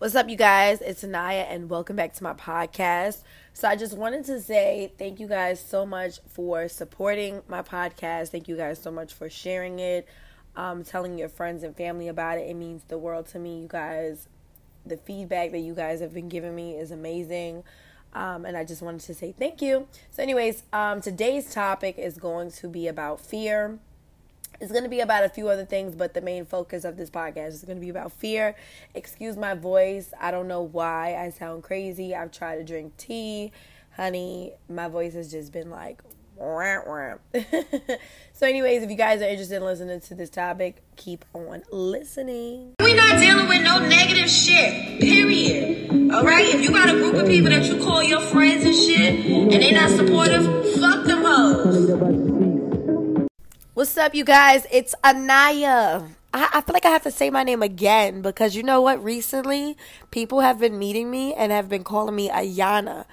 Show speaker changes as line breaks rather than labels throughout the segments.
What's up, you guys? It's Anaya, and welcome back to my podcast. So, I just wanted to say thank you guys so much for supporting my podcast. Thank you guys so much for sharing it, um, telling your friends and family about it. It means the world to me. You guys, the feedback that you guys have been giving me is amazing. Um, and I just wanted to say thank you. So, anyways, um, today's topic is going to be about fear it's going to be about a few other things, but the main focus of this podcast is going to be about fear. Excuse my voice. I don't know why I sound crazy. I've tried to drink tea. Honey, my voice has just been like, so, anyways, if you guys are interested in listening to this topic, keep on listening.
We're not dealing with no negative shit, period. All right? If you got a group of people that you call your friends and shit, and they not supportive, fuck them hoes.
What's up, you guys? It's Anaya. I, I, feel like I have to say my name again because you know what? Recently, people have been meeting me and have been calling me Ayana.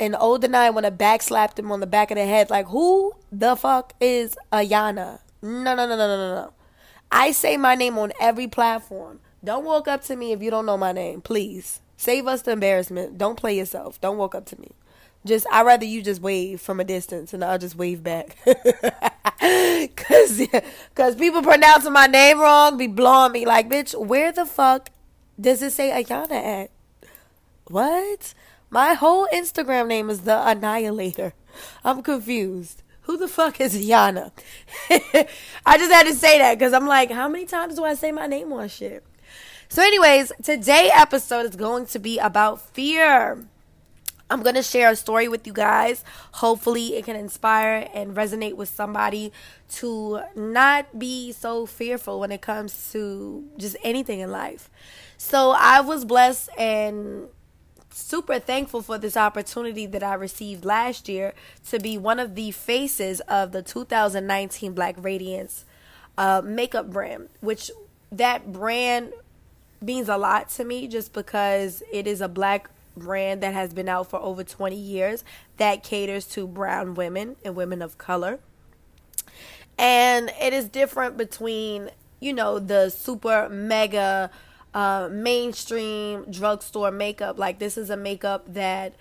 And old and I want to backslap them on the back of the head, like, who the fuck is Ayana? No, no, no, no, no, no, no. I say my name on every platform. Don't walk up to me if you don't know my name, please. Save us the embarrassment. Don't play yourself. Don't walk up to me. Just I'd rather you just wave from a distance and I'll just wave back. cause, cause people pronouncing my name wrong, be blowing me like, bitch, where the fuck does it say Ayana at? What? My whole Instagram name is the Annihilator. I'm confused. Who the fuck is Ayana? I just had to say that because I'm like, how many times do I say my name on shit? So, anyways, today episode is going to be about fear. I'm going to share a story with you guys. Hopefully, it can inspire and resonate with somebody to not be so fearful when it comes to just anything in life. So, I was blessed and super thankful for this opportunity that I received last year to be one of the faces of the 2019 Black Radiance uh, makeup brand, which that brand means a lot to me just because it is a black brand that has been out for over 20 years that caters to brown women and women of color. And it is different between, you know, the super mega uh, mainstream drugstore makeup. Like, this is a makeup that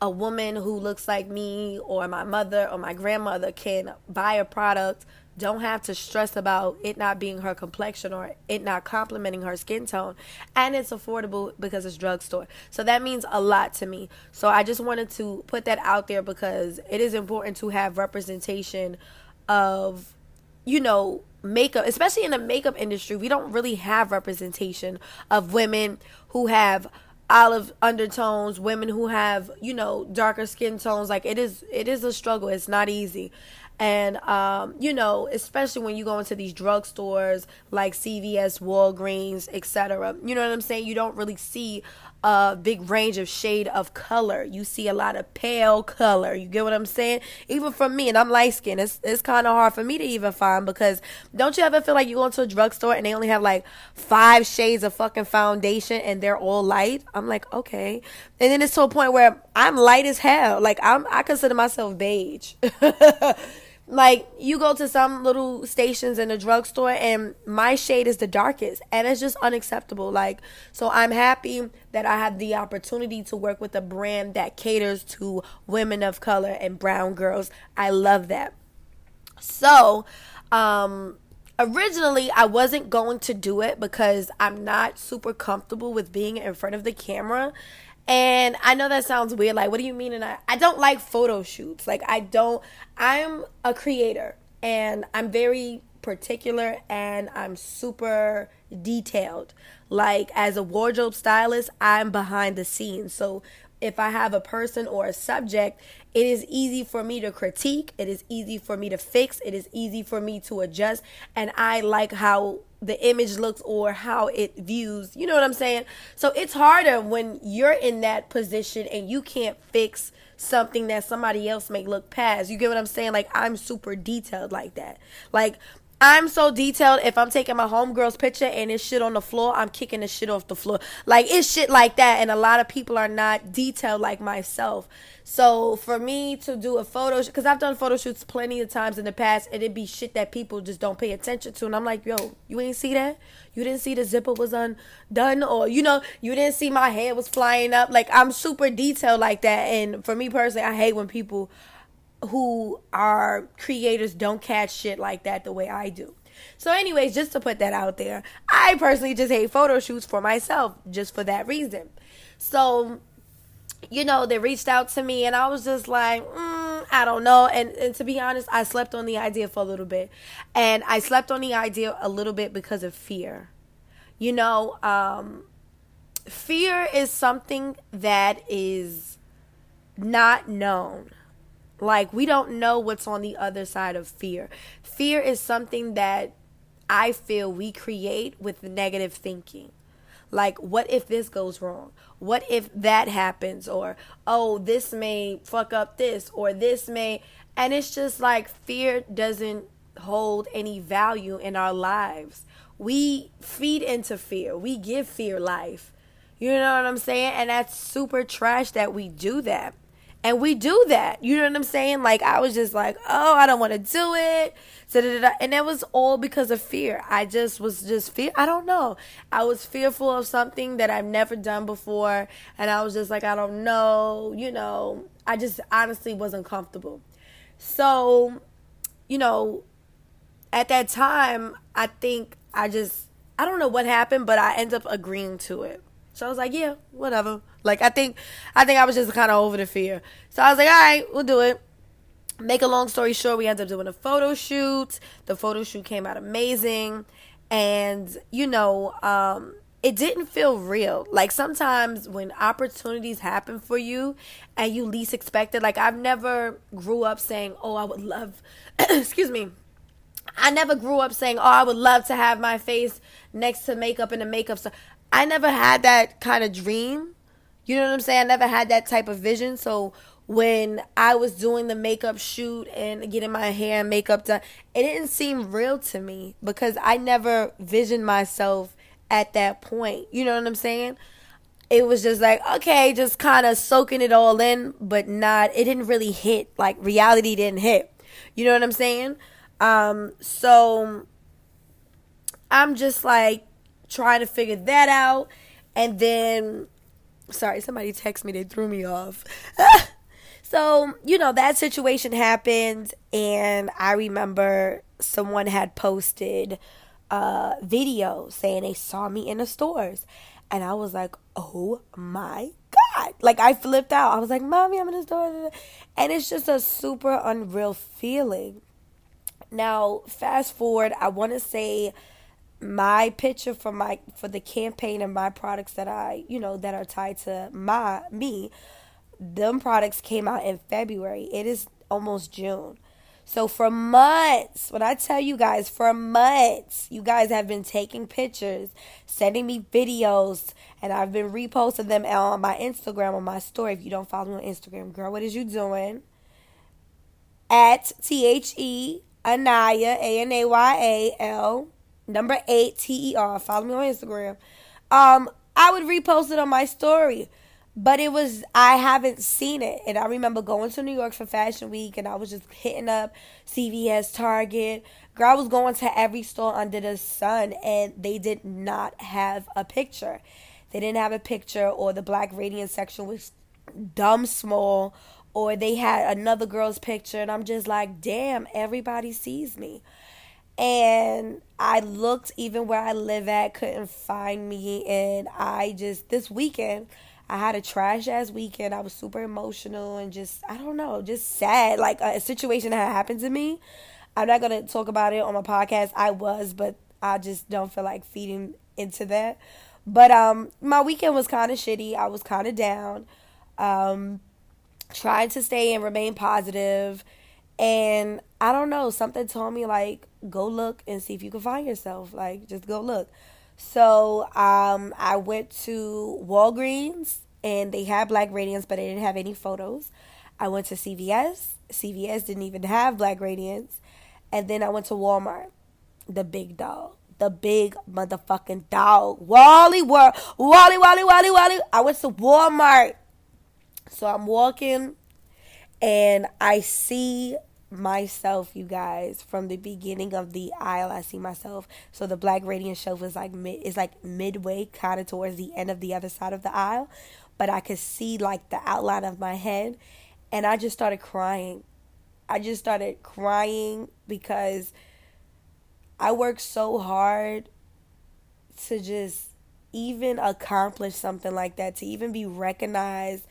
a woman who looks like me or my mother or my grandmother can buy a product don't have to stress about it not being her complexion or it not complementing her skin tone. And it's affordable because it's drugstore. So that means a lot to me. So i just wanted to put that out there because it is important to have representation of you know makeup especially in the makeup industry we don't really have representation of women who have olive undertones women who have you know darker skin tones. Like it is it is a struggle. It's not easy and, um, you know, especially when you go into these drugstores like CVS, Walgreens, etc. You know what I'm saying? You don't really see a big range of shade of color. You see a lot of pale color. You get what I'm saying? Even for me, and I'm light skinned, it's, it's kind of hard for me to even find because don't you ever feel like you go into a drugstore and they only have like five shades of fucking foundation and they're all light? I'm like, okay. And then it's to a point where I'm light as hell. Like I'm, I consider myself beige. like you go to some little stations in a drugstore and my shade is the darkest and it's just unacceptable. Like so i'm happy that i have the opportunity to work with a brand that caters to women of color and brown girls. I love that. So um originally I wasn't going to do it because I'm not super comfortable with being in front of the camera and I know that sounds weird. Like, what do you mean? And I, I don't like photo shoots. Like, I don't, I'm a creator and I'm very particular and I'm super detailed. Like, as a wardrobe stylist, I'm behind the scenes. So, if I have a person or a subject, it is easy for me to critique. It is easy for me to fix. It is easy for me to adjust. And I like how the image looks or how it views. You know what I'm saying? So it's harder when you're in that position and you can't fix something that somebody else may look past. You get what I'm saying? Like I'm super detailed like that. Like I'm so detailed. If I'm taking my homegirl's picture and it's shit on the floor, I'm kicking the shit off the floor. Like it's shit like that. And a lot of people are not detailed like myself. So for me to do a photo, because I've done photo shoots plenty of times in the past, and it'd be shit that people just don't pay attention to. And I'm like, yo, you ain't see that? You didn't see the zipper was undone, or you know, you didn't see my hair was flying up. Like I'm super detailed like that. And for me personally, I hate when people who are creators don't catch shit like that the way I do. So, anyways, just to put that out there, I personally just hate photo shoots for myself, just for that reason. So, you know, they reached out to me, and I was just like, mm, I don't know. And, and to be honest, I slept on the idea for a little bit. And I slept on the idea a little bit because of fear. You know, um, fear is something that is not known like, we don't know what's on the other side of fear. Fear is something that I feel we create with negative thinking. Like, what if this goes wrong? What if that happens? Or, oh, this may fuck up this, or this may. And it's just like fear doesn't hold any value in our lives. We feed into fear, we give fear life. You know what I'm saying? And that's super trash that we do that. And we do that. You know what I'm saying? Like I was just like, oh, I don't want to do it. And that was all because of fear. I just was just fear. I don't know. I was fearful of something that I've never done before. And I was just like, I don't know. You know, I just honestly wasn't comfortable. So, you know, at that time, I think I just, I don't know what happened, but I ended up agreeing to it. So I was like, yeah, whatever. Like I think I think I was just kind of over the fear. So I was like, all right, we'll do it. Make a long story short, we ended up doing a photo shoot. The photo shoot came out amazing. And, you know, um, it didn't feel real. Like sometimes when opportunities happen for you and you least expect it, like I've never grew up saying, Oh, I would love excuse me. I never grew up saying, Oh, I would love to have my face next to makeup in the makeup stuff. I never had that kind of dream. You know what I'm saying? I never had that type of vision. So when I was doing the makeup shoot and getting my hair and makeup done, it didn't seem real to me because I never visioned myself at that point. You know what I'm saying? It was just like, okay, just kind of soaking it all in, but not, it didn't really hit. Like reality didn't hit. You know what I'm saying? Um, so I'm just like, trying to figure that out. And then, sorry, somebody texted me, they threw me off. so, you know, that situation happened. And I remember someone had posted a video saying they saw me in the stores. And I was like, oh my God. Like, I flipped out. I was like, Mommy, I'm in the store. And it's just a super unreal feeling. Now, fast forward, I want to say my picture for my for the campaign and my products that I, you know, that are tied to my me, them products came out in February. It is almost June. So for months, when I tell you guys, for months, you guys have been taking pictures, sending me videos, and I've been reposting them on my Instagram on my story. If you don't follow me on Instagram, girl, what is you doing? At T H E Anaya A N A Y A L number eight T E R. Follow me on Instagram. Um, I would repost it on my story, but it was I haven't seen it, and I remember going to New York for Fashion Week, and I was just hitting up CVS, Target. Girl, I was going to every store under the sun, and they did not have a picture. They didn't have a picture, or the Black Radiance section was dumb small, or they had another girl's picture, and I'm just like, damn, everybody sees me. And I looked even where I live at, couldn't find me. And I just, this weekend, I had a trash ass weekend. I was super emotional and just, I don't know, just sad. Like a situation that happened to me. I'm not going to talk about it on my podcast. I was, but I just don't feel like feeding into that. But um my weekend was kind of shitty. I was kind of down. Um trying to stay and remain positive and I don't know, something told me like go look and see if you can find yourself. Like just go look. So um, I went to Walgreens and they had Black Radiance, but they didn't have any photos. I went to CVS. CVS didn't even have Black Radiance. And then I went to Walmart. the big dog. The big motherfucking dog. Wally World. Wally, Wally, Wally, Wally. I went to Walmart. So I'm walking and I see myself, you guys, from the beginning of the aisle. I see myself. So the Black Radiance shelf is like mid, is like midway, kind of towards the end of the other side of the aisle, but I could see like the outline of my head, and I just started crying. I just started crying because I worked so hard to just even accomplish something like that, to even be recognized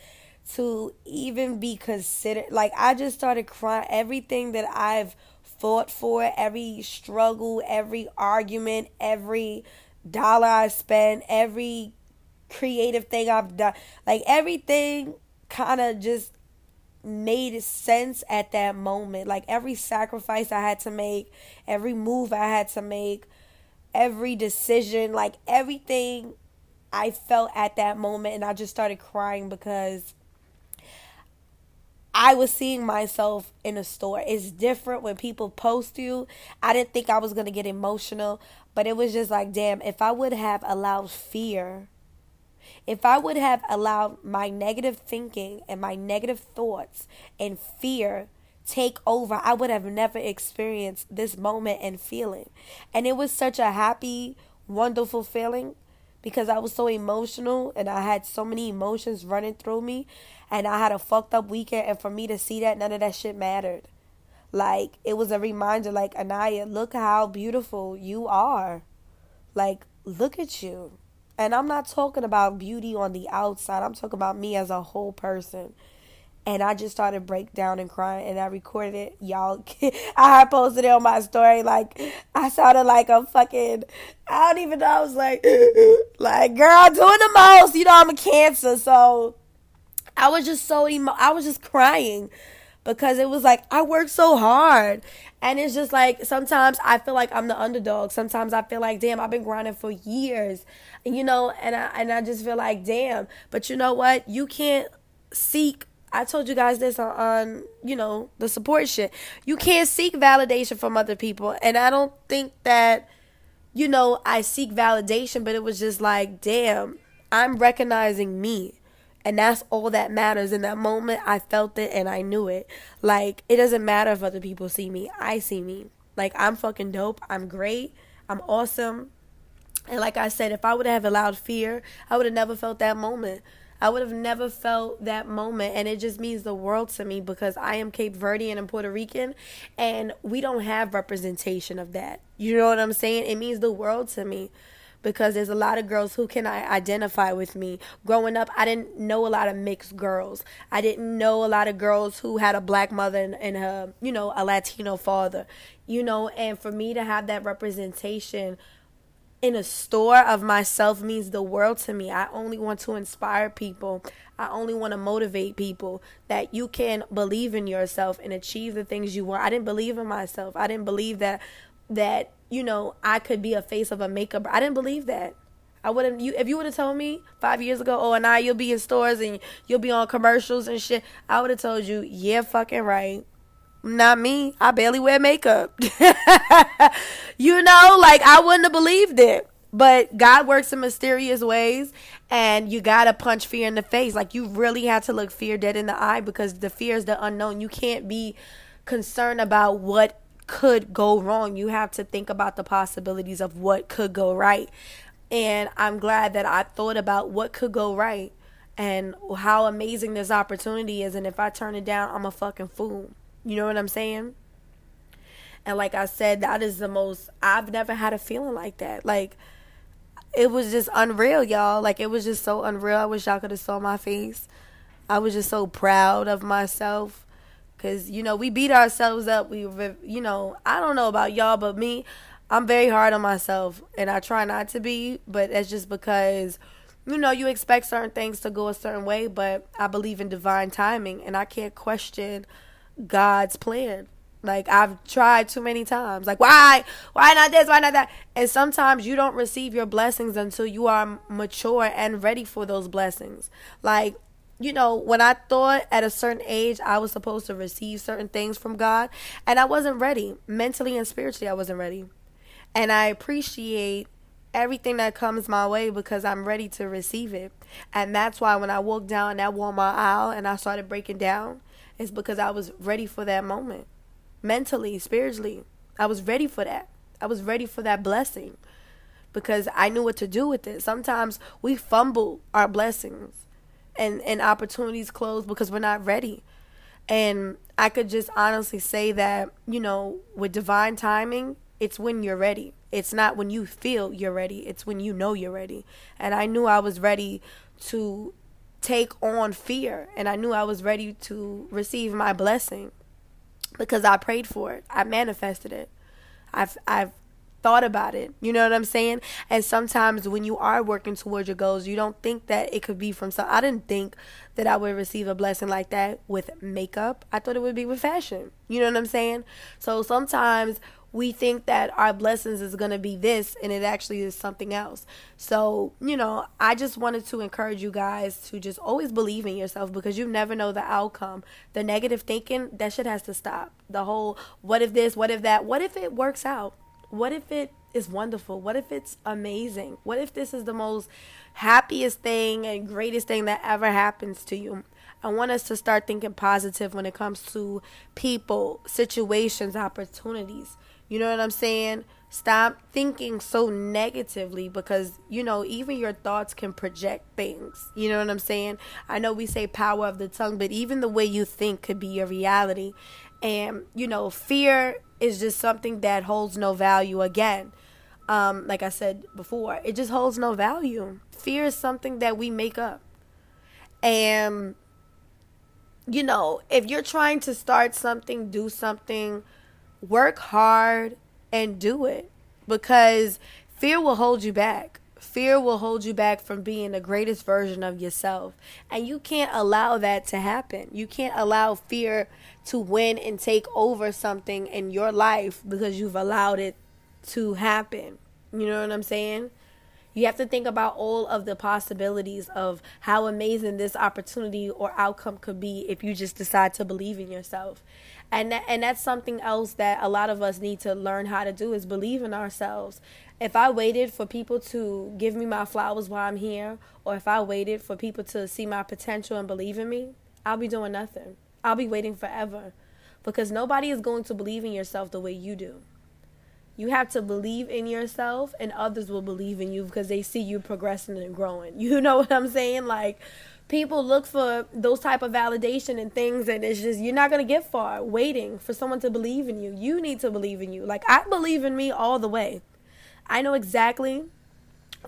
to even be considered. Like, I just started crying. Everything that I've fought for, every struggle, every argument, every dollar I spent, every creative thing I've done, like, everything kind of just made sense at that moment. Like, every sacrifice I had to make, every move I had to make, every decision, like, everything I felt at that moment. And I just started crying because I was seeing myself in a store. It's different when people post you. I didn't think I was going to get emotional, but it was just like, damn, if I would have allowed fear, if I would have allowed my negative thinking and my negative thoughts and fear take over, I would have never experienced this moment and feeling. And it was such a happy, wonderful feeling because I was so emotional and I had so many emotions running through me and I had a fucked up weekend and for me to see that none of that shit mattered. Like it was a reminder like Anaya, look how beautiful you are. Like look at you. And I'm not talking about beauty on the outside. I'm talking about me as a whole person and I just started break down and crying and I recorded it. Y'all I posted it on my story like I sounded like a fucking I don't even know. I was like like girl doing the most. You know I'm a cancer, so I was just so emo- I was just crying because it was like I worked so hard. And it's just like sometimes I feel like I'm the underdog. Sometimes I feel like damn, I've been grinding for years. You know, and I and I just feel like damn. But you know what? You can't seek I told you guys this on, on, you know, the support shit. You can't seek validation from other people. And I don't think that, you know, I seek validation, but it was just like, damn, I'm recognizing me. And that's all that matters. In that moment, I felt it and I knew it. Like, it doesn't matter if other people see me. I see me. Like, I'm fucking dope. I'm great. I'm awesome. And like I said, if I would have allowed fear, I would have never felt that moment. I would have never felt that moment. And it just means the world to me because I am Cape Verdean and Puerto Rican and we don't have representation of that. You know what I'm saying? It means the world to me because there's a lot of girls who can identify with me. Growing up, I didn't know a lot of mixed girls. I didn't know a lot of girls who had a black mother and, a, you know, a Latino father. You know, and for me to have that representation in a store of myself means the world to me. I only want to inspire people. I only want to motivate people that you can believe in yourself and achieve the things you want. I didn't believe in myself. I didn't believe that that you know I could be a face of a makeup. I didn't believe that. I wouldn't. You if you would have told me five years ago, oh, and I you'll be in stores and you'll be on commercials and shit, I would have told you, yeah, fucking right. Not me. I barely wear makeup. you know, like I wouldn't have believed it. But God works in mysterious ways, and you gotta punch fear in the face. Like you really have to look fear dead in the eye because the fear is the unknown. You can't be concerned about what could go wrong. You have to think about the possibilities of what could go right. And I'm glad that I thought about what could go right and how amazing this opportunity is. And if I turn it down, I'm a fucking fool. You know what I'm saying? And like I said, that is the most, I've never had a feeling like that. Like, it was just unreal, y'all. Like, it was just so unreal. I wish y'all could have saw my face. I was just so proud of myself. Because, you know, we beat ourselves up. We, you know, I don't know about y'all, but me, I'm very hard on myself. And I try not to be, but that's just because you know, you expect certain things to go a certain way, but I believe in divine timing and I can't question God's plan. Like I've tried too many times. Like why? Why not this? Why not that? And sometimes you don't receive your blessings until you are mature and ready for those blessings. Like you know, when I thought at a certain age I was supposed to receive certain things from God, and I wasn't ready mentally and spiritually, I wasn't ready. And I appreciate everything that comes my way because I'm ready to receive it. And that's why when I walked down that Walmart aisle and I started breaking down, it's because I was ready for that moment. Mentally, spiritually. I was ready for that. I was ready for that blessing because I knew what to do with it. Sometimes we fumble our blessings and, and opportunities close because we're not ready. And I could just honestly say that, you know, with divine timing, it's when you're ready. It's not when you feel you're ready, it's when you know you're ready. And I knew I was ready to take on fear, and I knew I was ready to receive my blessing because I prayed for it. I manifested it. I've I've thought about it. You know what I'm saying? And sometimes when you are working towards your goals, you don't think that it could be from some. I didn't think that I would receive a blessing like that with makeup. I thought it would be with fashion. You know what I'm saying? So sometimes we think that our blessings is going to be this and it actually is something else. So, you know, I just wanted to encourage you guys to just always believe in yourself because you never know the outcome. The negative thinking, that shit has to stop. The whole what if this, what if that, what if it works out? What if it is wonderful? What if it's amazing? What if this is the most happiest thing and greatest thing that ever happens to you? I want us to start thinking positive when it comes to people, situations, opportunities. You know what I'm saying? Stop thinking so negatively because, you know, even your thoughts can project things. You know what I'm saying? I know we say power of the tongue, but even the way you think could be your reality. And, you know, fear is just something that holds no value again. Um, like I said before, it just holds no value. Fear is something that we make up. And, you know, if you're trying to start something, do something, work hard and do it because fear will hold you back. Fear will hold you back from being the greatest version of yourself. And you can't allow that to happen. You can't allow fear to win and take over something in your life because you've allowed it to happen. You know what I'm saying? You have to think about all of the possibilities of how amazing this opportunity or outcome could be if you just decide to believe in yourself. And that, and that's something else that a lot of us need to learn how to do is believe in ourselves. If I waited for people to give me my flowers while I'm here or if I waited for people to see my potential and believe in me, I'll be doing nothing. I'll be waiting forever because nobody is going to believe in yourself the way you do. You have to believe in yourself, and others will believe in you because they see you progressing and growing. You know what I'm saying? Like, people look for those type of validation and things and it's just you're not going to get far waiting for someone to believe in you you need to believe in you like i believe in me all the way i know exactly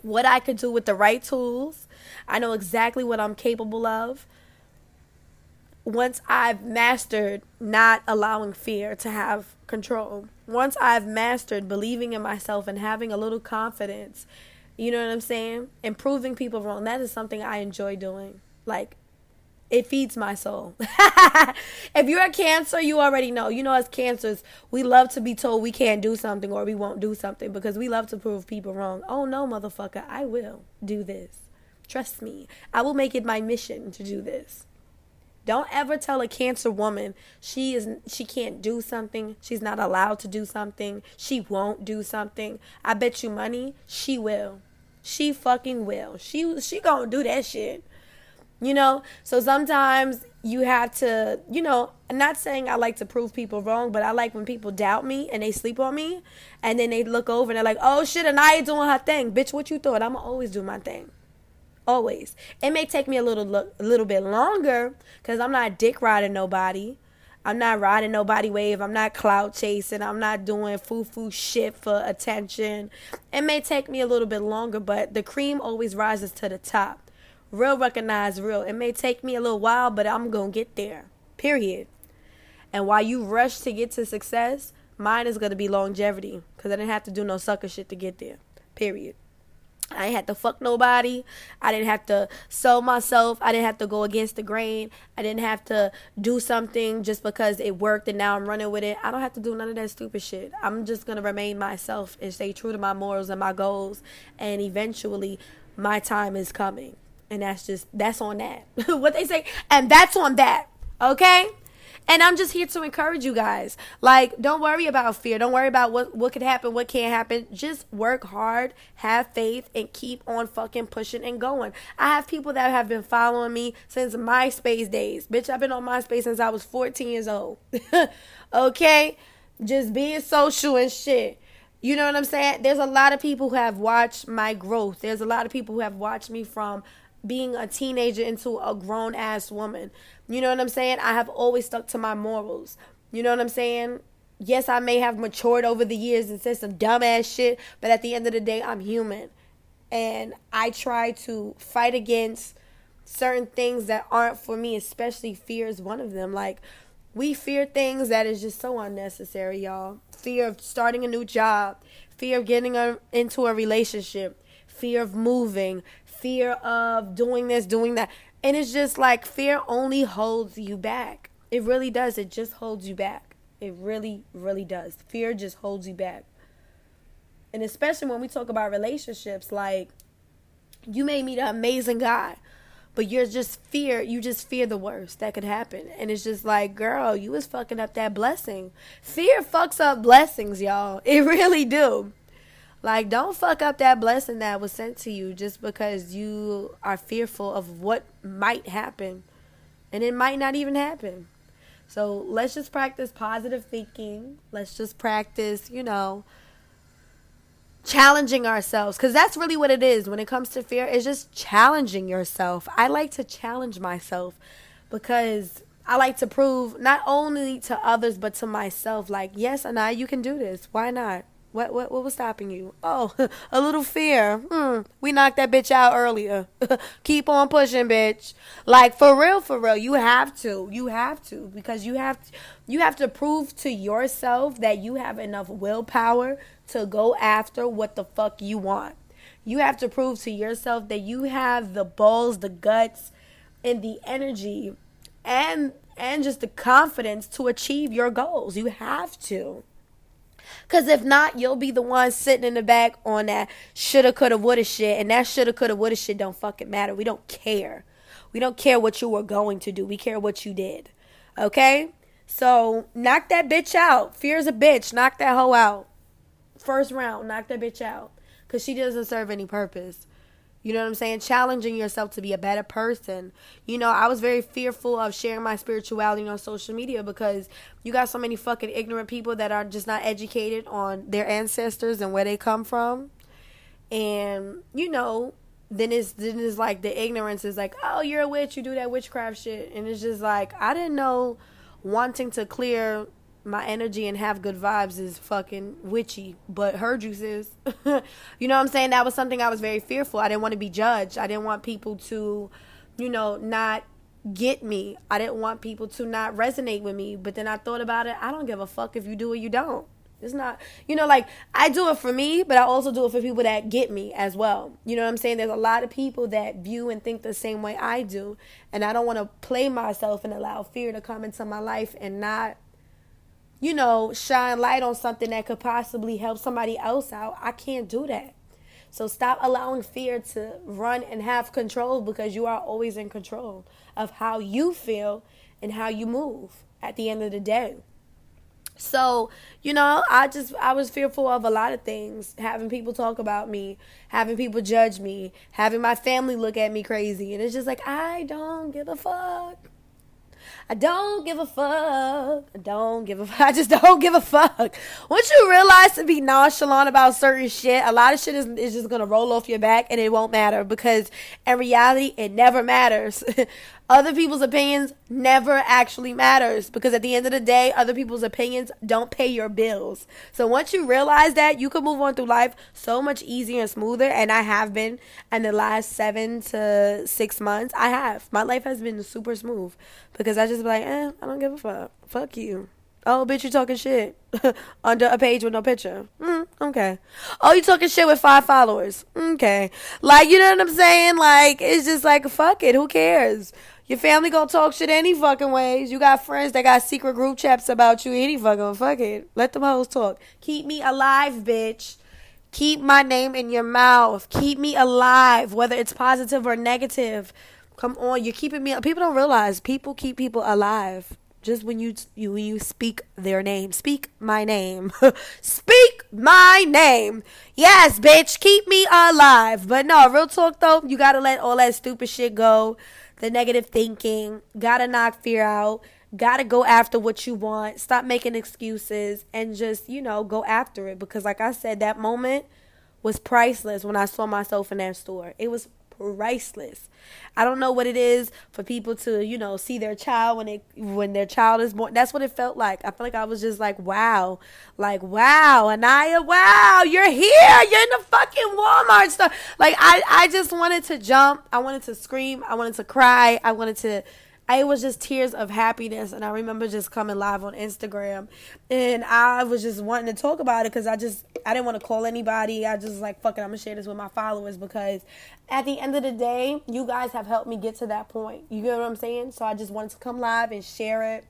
what i could do with the right tools i know exactly what i'm capable of once I've mastered not allowing fear to have control, once I've mastered believing in myself and having a little confidence, you know what I'm saying? And proving people wrong, that is something I enjoy doing. Like, it feeds my soul. if you're a cancer, you already know. You know, as cancers, we love to be told we can't do something or we won't do something because we love to prove people wrong. Oh, no, motherfucker, I will do this. Trust me. I will make it my mission to do this. Don't ever tell a cancer woman she is she can't do something, she's not allowed to do something, she won't do something. I bet you money she will. She fucking will. She she going to do that shit. You know? So sometimes you have to, you know, I'm not saying I like to prove people wrong, but I like when people doubt me and they sleep on me and then they look over and they're like, "Oh shit, Anaya doing her thing. Bitch, what you thought? I'm gonna always do my thing." Always. It may take me a little look, a little bit longer cuz I'm not dick riding nobody. I'm not riding nobody wave. I'm not cloud chasing. I'm not doing foo foo shit for attention. It may take me a little bit longer, but the cream always rises to the top. Real recognize real. It may take me a little while, but I'm going to get there. Period. And while you rush to get to success, mine is going to be longevity because I didn't have to do no sucker shit to get there. Period. I didn't have to fuck nobody. I didn't have to sell myself. I didn't have to go against the grain. I didn't have to do something just because it worked and now I'm running with it. I don't have to do none of that stupid shit. I'm just going to remain myself and stay true to my morals and my goals. And eventually, my time is coming. And that's just, that's on that. what they say. And that's on that. Okay? And I'm just here to encourage you guys. Like, don't worry about fear. Don't worry about what, what could happen, what can't happen. Just work hard, have faith, and keep on fucking pushing and going. I have people that have been following me since MySpace days. Bitch, I've been on MySpace since I was 14 years old. okay? Just being social and shit. You know what I'm saying? There's a lot of people who have watched my growth. There's a lot of people who have watched me from being a teenager into a grown ass woman. You know what I'm saying? I have always stuck to my morals. You know what I'm saying? Yes, I may have matured over the years and said some dumbass shit, but at the end of the day, I'm human. And I try to fight against certain things that aren't for me, especially fear is one of them. Like, we fear things that is just so unnecessary, y'all. Fear of starting a new job, fear of getting a, into a relationship, fear of moving, fear of doing this, doing that. And it's just like fear only holds you back. It really does. It just holds you back. It really, really does. Fear just holds you back. And especially when we talk about relationships, like you may meet an amazing guy, but you're just fear, you just fear the worst that could happen. And it's just like, girl, you was fucking up that blessing. Fear fucks up blessings, y'all. It really do. Like, don't fuck up that blessing that was sent to you just because you are fearful of what might happen. And it might not even happen. So let's just practice positive thinking. Let's just practice, you know, challenging ourselves. Because that's really what it is when it comes to fear, it's just challenging yourself. I like to challenge myself because I like to prove not only to others, but to myself, like, yes, Anaya, you can do this. Why not? What what what was stopping you? Oh, a little fear. Hmm. We knocked that bitch out earlier. Keep on pushing, bitch. Like for real, for real. You have to. You have to because you have to, you have to prove to yourself that you have enough willpower to go after what the fuck you want. You have to prove to yourself that you have the balls, the guts, and the energy and and just the confidence to achieve your goals. You have to. Cause if not, you'll be the one sitting in the back on that shoulda, coulda, woulda shit, and that shoulda, coulda, woulda shit don't fucking matter. We don't care. We don't care what you were going to do. We care what you did. Okay? So knock that bitch out. Fear's a bitch. Knock that hoe out. First round, knock that bitch out. Cause she doesn't serve any purpose. You know what I'm saying? Challenging yourself to be a better person. You know, I was very fearful of sharing my spirituality on social media because you got so many fucking ignorant people that are just not educated on their ancestors and where they come from. And, you know, then it's then it's like the ignorance is like, oh, you're a witch, you do that witchcraft shit. And it's just like, I didn't know wanting to clear my energy and have good vibes is fucking witchy, but her juice is. you know what I'm saying? That was something I was very fearful. I didn't want to be judged. I didn't want people to, you know, not get me. I didn't want people to not resonate with me. But then I thought about it. I don't give a fuck if you do or you don't. It's not, you know, like I do it for me, but I also do it for people that get me as well. You know what I'm saying? There's a lot of people that view and think the same way I do. And I don't want to play myself and allow fear to come into my life and not you know, shine light on something that could possibly help somebody else out. I can't do that. So stop allowing fear to run and have control because you are always in control of how you feel and how you move at the end of the day. So, you know, I just I was fearful of a lot of things, having people talk about me, having people judge me, having my family look at me crazy, and it's just like I don't give a fuck. I don't give a fuck. I don't give a fuck. I just don't give a fuck. Once you realize to be nonchalant about certain shit, a lot of shit is, is just gonna roll off your back and it won't matter because in reality, it never matters. other people's opinions never actually matters because at the end of the day, other people's opinions don't pay your bills. So once you realize that, you can move on through life so much easier and smoother. And I have been in the last seven to six months. I have. My life has been super smooth because I just be like, eh, I don't give a fuck. Fuck you. Oh, bitch, you talking shit under a page with no picture. Mm, okay. Oh, you talking shit with five followers. Okay. Like, you know what I'm saying? Like, it's just like, fuck it. Who cares? Your family gonna talk shit any fucking ways. You got friends that got secret group chats about you any fucking fuck it. Let them hoes talk. Keep me alive, bitch. Keep my name in your mouth. Keep me alive, whether it's positive or negative. Come on, you're keeping me. People don't realize people keep people alive. just when you you when you speak their name, speak my name, speak my name. Yes, bitch, keep me alive. But no, real talk though, you gotta let all that stupid shit go, the negative thinking. Gotta knock fear out. Gotta go after what you want. Stop making excuses and just you know go after it because, like I said, that moment was priceless when I saw myself in that store. It was priceless. I don't know what it is for people to, you know, see their child when it when their child is born. That's what it felt like. I feel like I was just like, wow, like wow, Anaya, wow, you're here. You're in the fucking Walmart store. Like I, I just wanted to jump. I wanted to scream. I wanted to cry. I wanted to it was just tears of happiness and i remember just coming live on instagram and i was just wanting to talk about it because i just i didn't want to call anybody. I just like fuck it i'm gonna share this with my followers because at the end of the day you guys have helped me get to that point. You get what i'm saying? So i just wanted to come live and share it.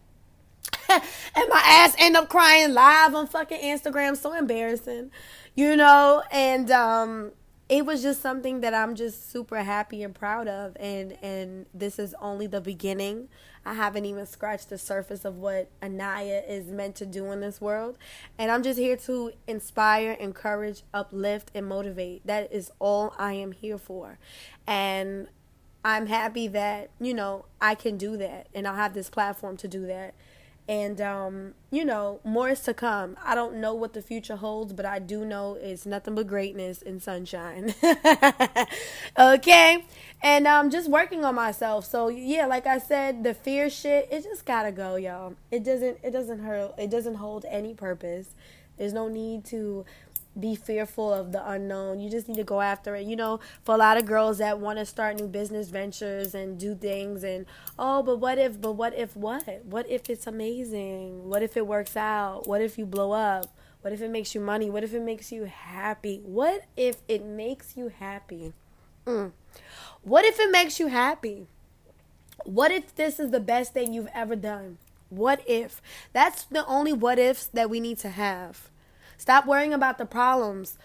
And my ass end up crying live on fucking instagram. So embarrassing you know? And um it was just something that I'm just super happy and proud of and and this is only the beginning. I haven't even scratched the surface of what Anaya is meant to do in this world. And I'm just here to inspire, encourage, uplift and motivate. That is all I am here for. And I'm happy that, you know, I can do that and I'll have this platform to do that and um, you know more is to come. I don't know what the future holds but i do know it's nothing but greatness and sunshine. Okay? And i'm um, just working on myself. So yeah like i said the fear shit it just gotta go y'all. It doesn't it doesn't hurt it doesn't hold any purpose. There's no need to be fearful of the unknown. You just need to go after it. You know, for a lot of girls that want to start new business ventures and do things and oh, but what if but what if what? What if it's amazing? What if it works out? What if you blow up? What if it makes you money? What if it makes you happy? What if it makes you happy? Mm. What if it makes you happy? What if this is the best thing you've ever done? What if? That's the only what ifs that we need to have. Stop worrying about the problems.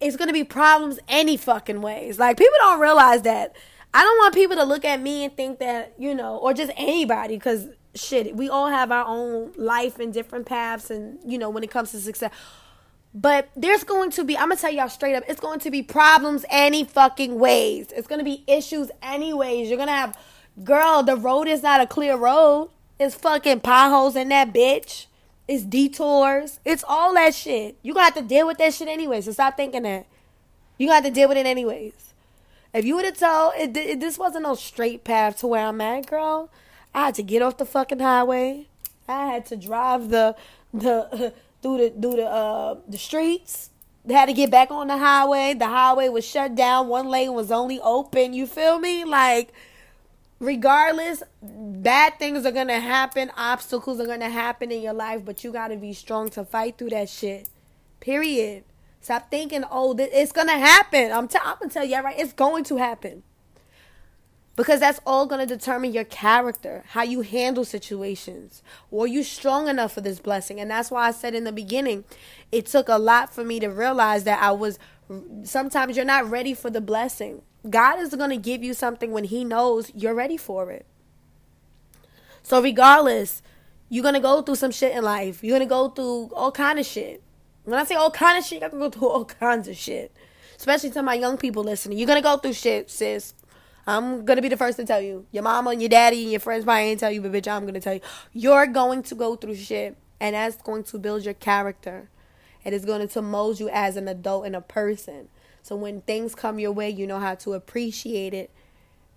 It's going to be problems any fucking ways. Like, people don't realize that. I don't want people to look at me and think that, you know, or just anybody, because shit, we all have our own life and different paths, and, you know, when it comes to success. But there's going to be, I'm to tell y'all straight up, it's going to be problems any fucking ways. It's to be issues anyways. You're to have, girl, the road is not a clear road. It's fucking potholes in that bitch. It's detours. It's all that shit. You gonna have to deal with that shit anyway. So stop thinking that. You gonna have to deal with it anyways. If you would have told it, it, this wasn't no straight path to where I'm at, girl, I had to get off the fucking highway. I had to drive the the through the through the uh the streets. They had to get back on the highway. The highway was shut down. One lane was only open. You feel me? Like regardless, bad things are gonna happen, obstacles are gonna happen in your life, but you gotta be strong to fight through that shit. Period. Stop thinking, oh, it's gonna happen. I'm, t- I'm gonna tell you right, it's going to happen. Because that's all gonna determine your character, how you handle situations. Were you strong enough for this blessing? And that's why I said in the beginning, it took a lot for me to realize that I was sometimes you're not ready for the blessing God is going to give you something when he knows you're ready for it. So regardless, you're going to go through some shit in life. You're going to go through all kind of shit. When I say all kind of shit, I can go through all kinds of shit. Especially to my young people listening. You're going to go through shit, sis. I'm going to be the first to tell you. Your mama and your daddy and your friends probably ain't tell you, but bitch, I'm going to tell you. You're going to go through shit. And that's going to build your character. It is going to mold you as an adult and a person. So when things come your way, you know how to appreciate it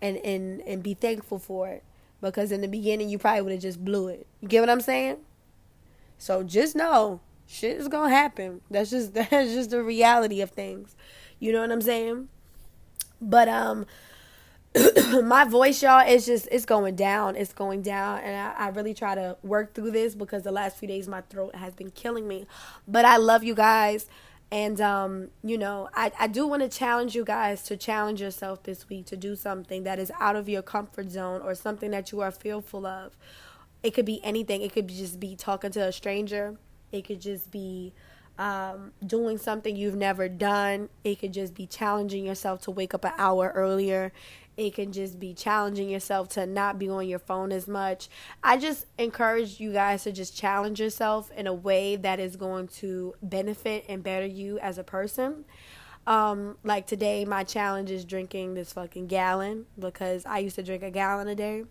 and and and be thankful for it. Because in the beginning, you probably would have just blew it. You get what I'm saying? So just know, shit is gonna happen. That's just that's just the reality of things. You know what I'm saying? But um, my voice, y'all, is just it's going down. It's going down, and I, I really try to work through this because the last few days my throat has been killing me. But I love you guys. And, um, you know, I, I do want to challenge you guys to challenge yourself this week to do something that is out of your comfort zone or something that you are fearful of. It could be anything. It could just be talking to a stranger. It could just be um, doing something you've never done. It could just be challenging yourself to wake up an hour earlier. It can just be challenging yourself to not be on your phone as much. I just encourage you guys to just challenge yourself in a way that is going to benefit and better you as a person. Um, like today, my challenge is drinking this fucking gallon because I used to drink a gallon a day.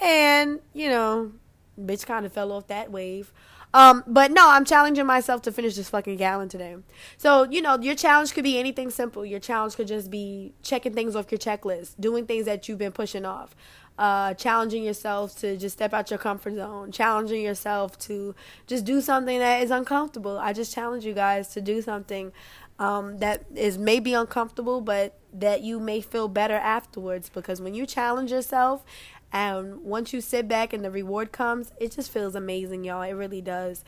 And, you know, bitch kind of fell off that wave. Um, but no, I'm challenging myself to finish this fucking gallon today. So, you know, your challenge could be anything simple. Your challenge could just be checking things off your checklist, doing things that you've been pushing off. Uh, challenging yourself to just step out your comfort zone, challenging yourself to just do something that is uncomfortable. I just challenge you guys to do something um, that is maybe uncomfortable, but that you may feel better afterwards. Because when you challenge yourself and once you sit back and the reward comes, it just feels amazing, y'all. It really does.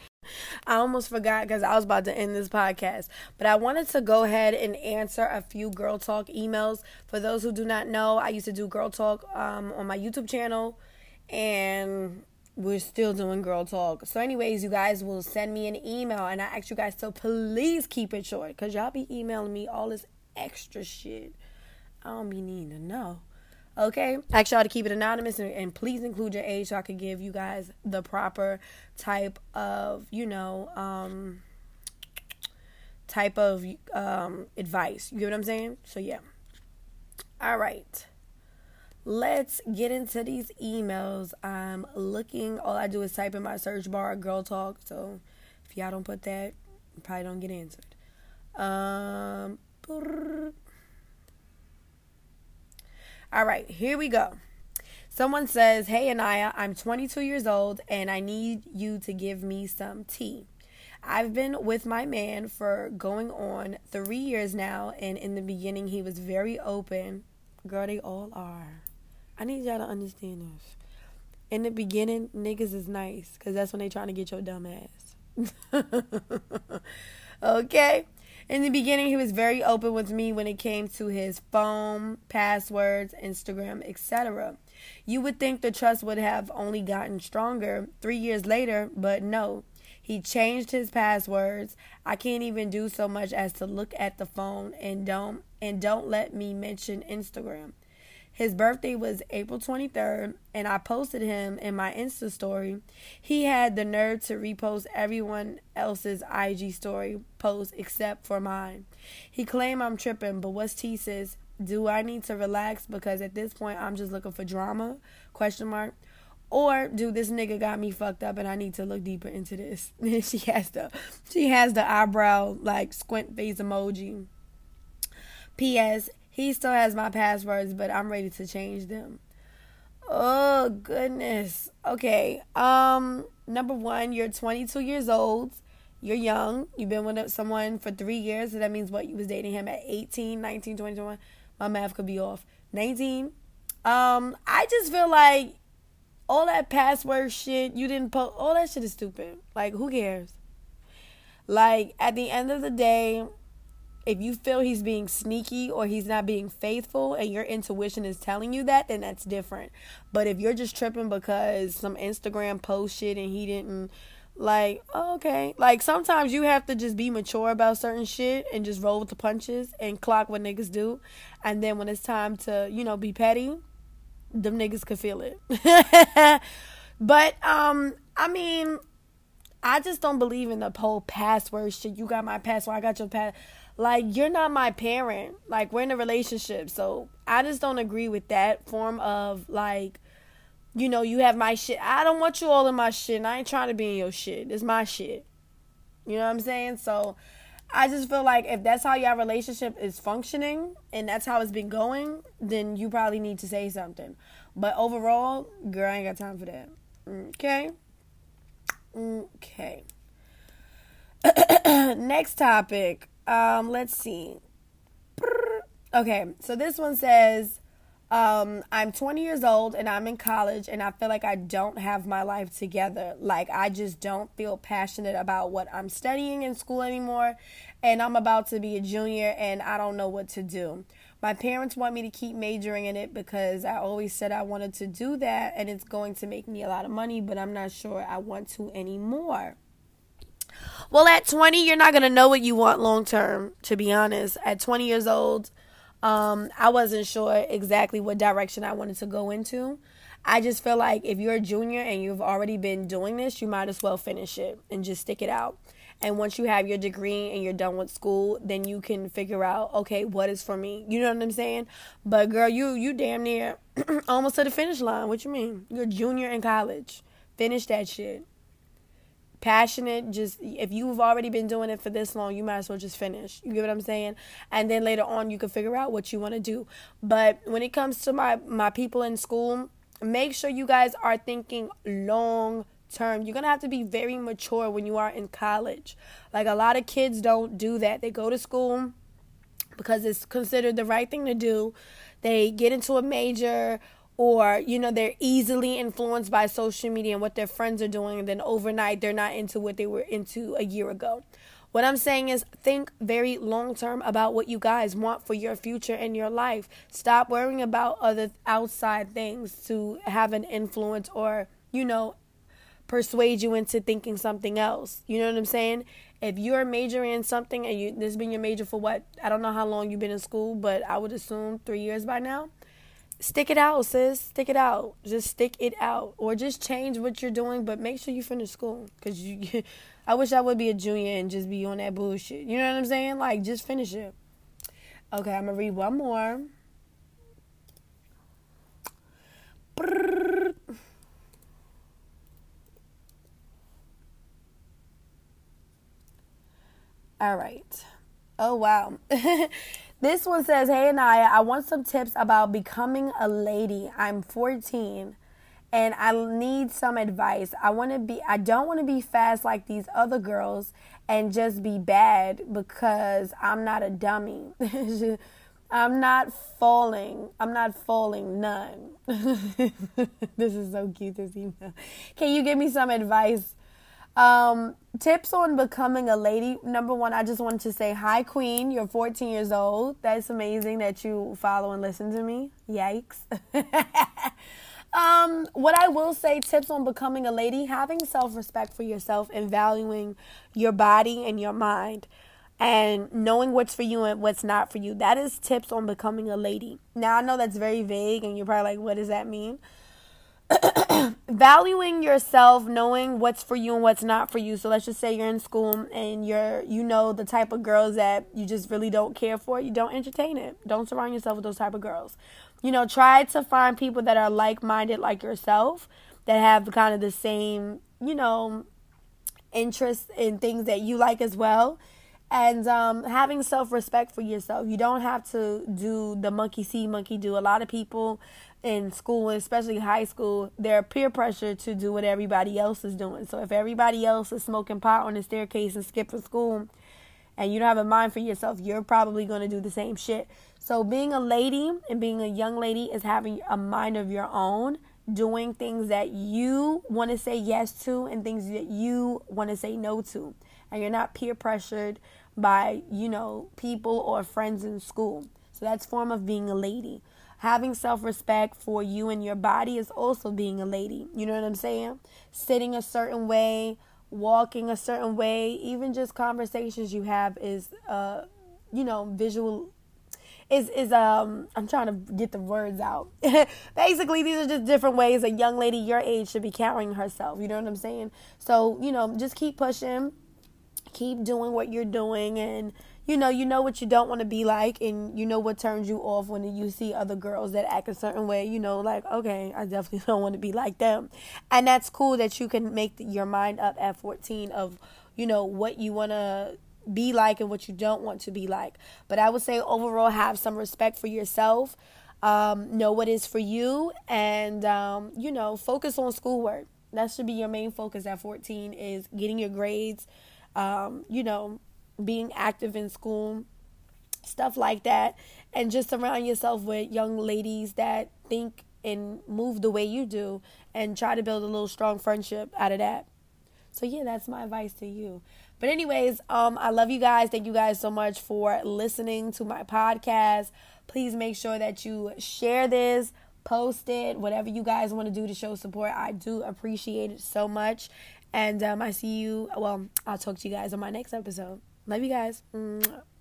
I almost forgot because I was about to end this podcast, but I wanted to go ahead and answer a few Girl Talk emails. For those who do not know, I used to do Girl Talk um, on my YouTube channel, and we're still doing Girl Talk. So, anyways, you guys will send me an email, and I ask you guys to please keep it short because y'all be emailing me all this extra shit. I don't be needing to know. Okay, ask y'all to keep it anonymous and, and, please include your age so I could give you guys the proper type of, you know, um, type of um, advice. You get what I'm saying? So yeah. All right. Let's get into these emails. I'm looking. All I do is type in my search bar "girl talk." So if y'all don't put that, probably don't get answered. Um. Brrr. All right, here we go. Someone says, Hey, Anaya, I'm 22 years old and I need you to give me some tea. I've been with my man for going on three years now, and in the beginning, he was very open. Girl, they all are. I need y'all to understand this. In the beginning, niggas is nice because that's when they trying to get your dumb ass. okay? In the beginning, he was very open with me when it came to his phone, passwords, Instagram, etc. You would think the trust would have only gotten stronger three years later, but no. He changed his passwords. I can't even do so much as to look at the phone and don't and don't let me mention Instagram. His birthday was April 23rd, and I posted him in my Insta story. He had the nerve to repost everyone else's IG story post except for mine. He claimed I'm tripping, but what's T says, do I need to relax because at this point I'm just looking for drama? Question mark. Or do this nigga got me fucked up and I need to look deeper into this? she has the she has the eyebrow like squint face emoji. P.S. He still has my passwords, but I'm ready to change them. Oh goodness. Okay. Um number 1, you're 22 years old. You're young. You've been with someone for 3 years, so that means what you was dating him at 18, 19, 20, 21. My math could be off. 19. Um I just feel like all that password shit you didn't post all that shit is stupid. Like who cares? Like at the end of the day, if you feel he's being sneaky or he's not being faithful and your intuition is telling you that, then that's different. But if you're just tripping because some Instagram post shit and he didn't like, okay. Like sometimes you have to just be mature about certain shit and just roll with the punches and clock what niggas do. And then when it's time to, you know, be petty, them niggas could feel it. but um I mean I just don't believe in the whole password shit. You got my password, I got your pass like you're not my parent. Like we're in a relationship. So i just don't agree with that form of like you know you have my shit. I don't want you all in my shit and i ain't trying to be in your shit. It's my shit. You know what i'm saying? So i just feel like if that's how your relationship is functioning and that's how it's been going then you probably need to say something. But overall girl i ain't got time for that. Okay? Okay. Next topic um, let's see. Okay, so this one says, um, I'm 20 years old and I'm in college and I feel like I don't have my life together. Like, I just don't feel passionate about what I'm studying in school anymore. And I'm about to be a junior and I don't know what to do. My parents want me to keep majoring in it because I always said I wanted to do that and it's going to make me a lot of money, but I'm not sure I want to anymore. Well, at 20, you're not going to know what you want long term, to be honest. At 20 years old, Um, I wasn't sure exactly what direction I wanted to go into. I just feel like if you're a junior and you've already been doing this, you might as well finish it and just stick it out. And once you have your degree and you're done with school, then you can figure out, okay, what is for me. You know what I'm saying? But girl, you you damn near almost to the finish line. What you mean? You're junior in college. Finish that shit. Passionate, just if you've already been doing it for this long, you might as well just finish. You get what I'm saying? And then later on you can figure out what you want to do. But when it comes to my my people in school, make sure you guys are thinking long term. You're going to have to be very mature when you are in college. Like a lot of kids don't do that. They go to school because it's considered the right thing to do. They get into a major or you know they're easily influenced by social media and what their friends are doing and then overnight they're not into what they were into a year ago. What I'm saying is think very long term about what you guys want for your future and your life. Stop worrying about other outside things to have an influence or, you know, persuade you into thinking something else. You know what I'm saying? If you're majoring in something and you this has been your major for what I don't know how long you've been in school, but I would assume three years by now. Stick it out, sis. Stick it out. Just stick it out, or just change what you're doing, but make sure you finish school. Cause you, I wish I would be a junior and just be on that bullshit. You know what I'm saying? Like, just finish it. Okay, I'm gonna read one more. All right. Oh, wow. this one says, Hey, Anaya, I want some tips about becoming a lady. I'm 14 and I need some advice. I want to be, I don't want to be fast like these other girls and just be bad because I'm not a dummy. I'm not falling. I'm not falling none. this is so cute, this email. Can you give me some advice um, tips on becoming a lady. Number one, I just wanted to say hi, Queen. You're 14 years old. That's amazing that you follow and listen to me. Yikes. um, what I will say, tips on becoming a lady: having self-respect for yourself and valuing your body and your mind, and knowing what's for you and what's not for you. That is tips on becoming a lady. Now I know that's very vague, and you're probably like, "What does that mean?" valuing yourself, knowing what's for you and what's not for you. So let's just say you're in school and you're you know the type of girls that you just really don't care for, you don't entertain it. Don't surround yourself with those type of girls. You know, try to find people that are like-minded like yourself that have kind of the same, you know, interests in things that you like as well and um, having self-respect for yourself you don't have to do the monkey see monkey do a lot of people in school, especially high school, they're peer pressure to do what everybody else is doing. So if everybody else is smoking pot on the staircase and skipping school, and you don't have a mind for yourself, you're probably going to do the same shit. So being a lady and being a young lady is having a mind of your own, doing things that you want to say yes to and things that you want to say no to. And you're not peer pressured by, you know, people or friends in school. So that's form of being a lady having self respect for you and your body is also being a lady. You know what I'm saying? Sitting a certain way, walking a certain way, even just conversations you have is, uh, you know, visual. Is is um I'm trying to get the words out. Basically, these are just different ways a young lady your age should be carrying herself. You know what I'm saying? So you know, just keep pushing, keep doing what you're doing, and you know, you know what you don't want to be like, and you know what turns you off when you see other girls that act a certain way. You know, like, okay, I definitely don't want to be like them. And that's cool that you can make your mind up at 14 of, you know, what you want to be like and what you don't want to be like. But I would say overall, have some respect for yourself. Um, know what is for you, and um, you know, focus on schoolwork. That should be your main focus at 14 is getting your grades. Um, you know, being active in school, stuff like that. And just surround yourself with young ladies that think and move the way you do and try to build a little strong friendship out of that. So yeah, that's my advice to you. But anyways, um I love you guys. Thank you guys so much for listening to my podcast. Please make sure that you share this, post it, whatever you guys want to do to show support. I do appreciate it so much. And um, I see you, well, I'll talk to you guys on my next episode. Love you guys. Mwah.